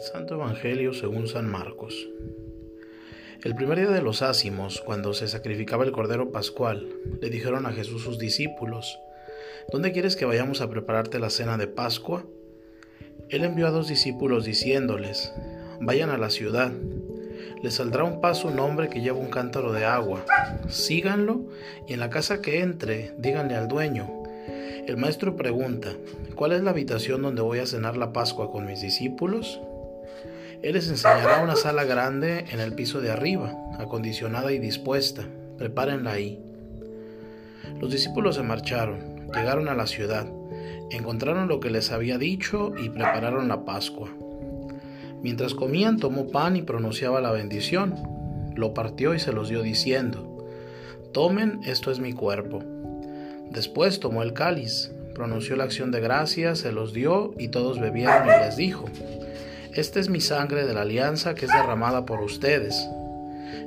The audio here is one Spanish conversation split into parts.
Santo Evangelio según San Marcos. El primer día de los ácimos, cuando se sacrificaba el Cordero Pascual, le dijeron a Jesús sus discípulos, ¿Dónde quieres que vayamos a prepararte la cena de Pascua? Él envió a dos discípulos diciéndoles, Vayan a la ciudad, les saldrá un paso un hombre que lleva un cántaro de agua, síganlo y en la casa que entre, díganle al dueño, el maestro pregunta, ¿cuál es la habitación donde voy a cenar la Pascua con mis discípulos? Él les enseñará una sala grande en el piso de arriba, acondicionada y dispuesta. Prepárenla ahí. Los discípulos se marcharon, llegaron a la ciudad, encontraron lo que les había dicho y prepararon la Pascua. Mientras comían, tomó pan y pronunciaba la bendición. Lo partió y se los dio diciendo, Tomen, esto es mi cuerpo. Después tomó el cáliz, pronunció la acción de gracias, se los dio y todos bebieron y les dijo, esta es mi sangre de la alianza que es derramada por ustedes.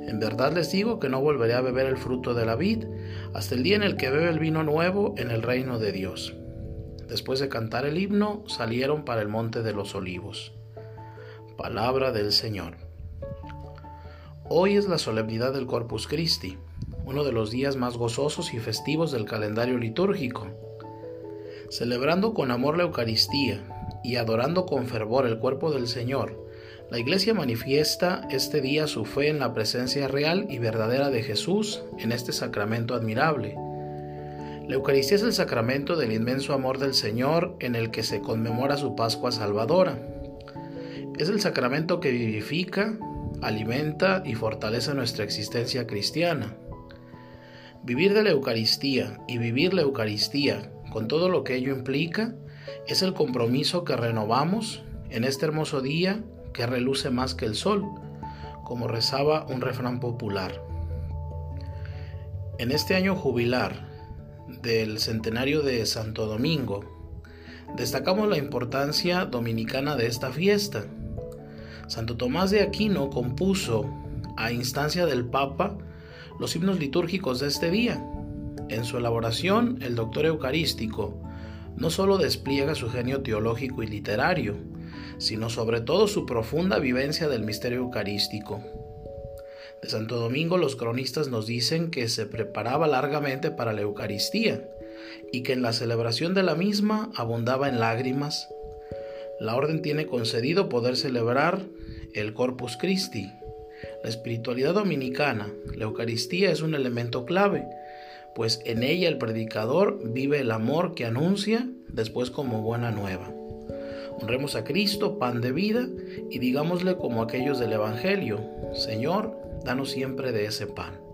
En verdad les digo que no volveré a beber el fruto de la vid hasta el día en el que bebe el vino nuevo en el reino de Dios. Después de cantar el himno, salieron para el monte de los olivos. Palabra del Señor. Hoy es la solemnidad del Corpus Christi, uno de los días más gozosos y festivos del calendario litúrgico. Celebrando con amor la Eucaristía, y adorando con fervor el cuerpo del Señor, la Iglesia manifiesta este día su fe en la presencia real y verdadera de Jesús en este sacramento admirable. La Eucaristía es el sacramento del inmenso amor del Señor en el que se conmemora su Pascua Salvadora. Es el sacramento que vivifica, alimenta y fortalece nuestra existencia cristiana. Vivir de la Eucaristía y vivir la Eucaristía con todo lo que ello implica es el compromiso que renovamos en este hermoso día que reluce más que el sol, como rezaba un refrán popular. En este año jubilar del centenario de Santo Domingo, destacamos la importancia dominicana de esta fiesta. Santo Tomás de Aquino compuso, a instancia del Papa, los himnos litúrgicos de este día. En su elaboración, el doctor eucarístico, no solo despliega su genio teológico y literario, sino sobre todo su profunda vivencia del misterio eucarístico. De Santo Domingo los cronistas nos dicen que se preparaba largamente para la Eucaristía y que en la celebración de la misma abundaba en lágrimas. La orden tiene concedido poder celebrar el Corpus Christi. La espiritualidad dominicana, la Eucaristía es un elemento clave pues en ella el predicador vive el amor que anuncia después como buena nueva. Honremos a Cristo, pan de vida, y digámosle como aquellos del Evangelio, Señor, danos siempre de ese pan.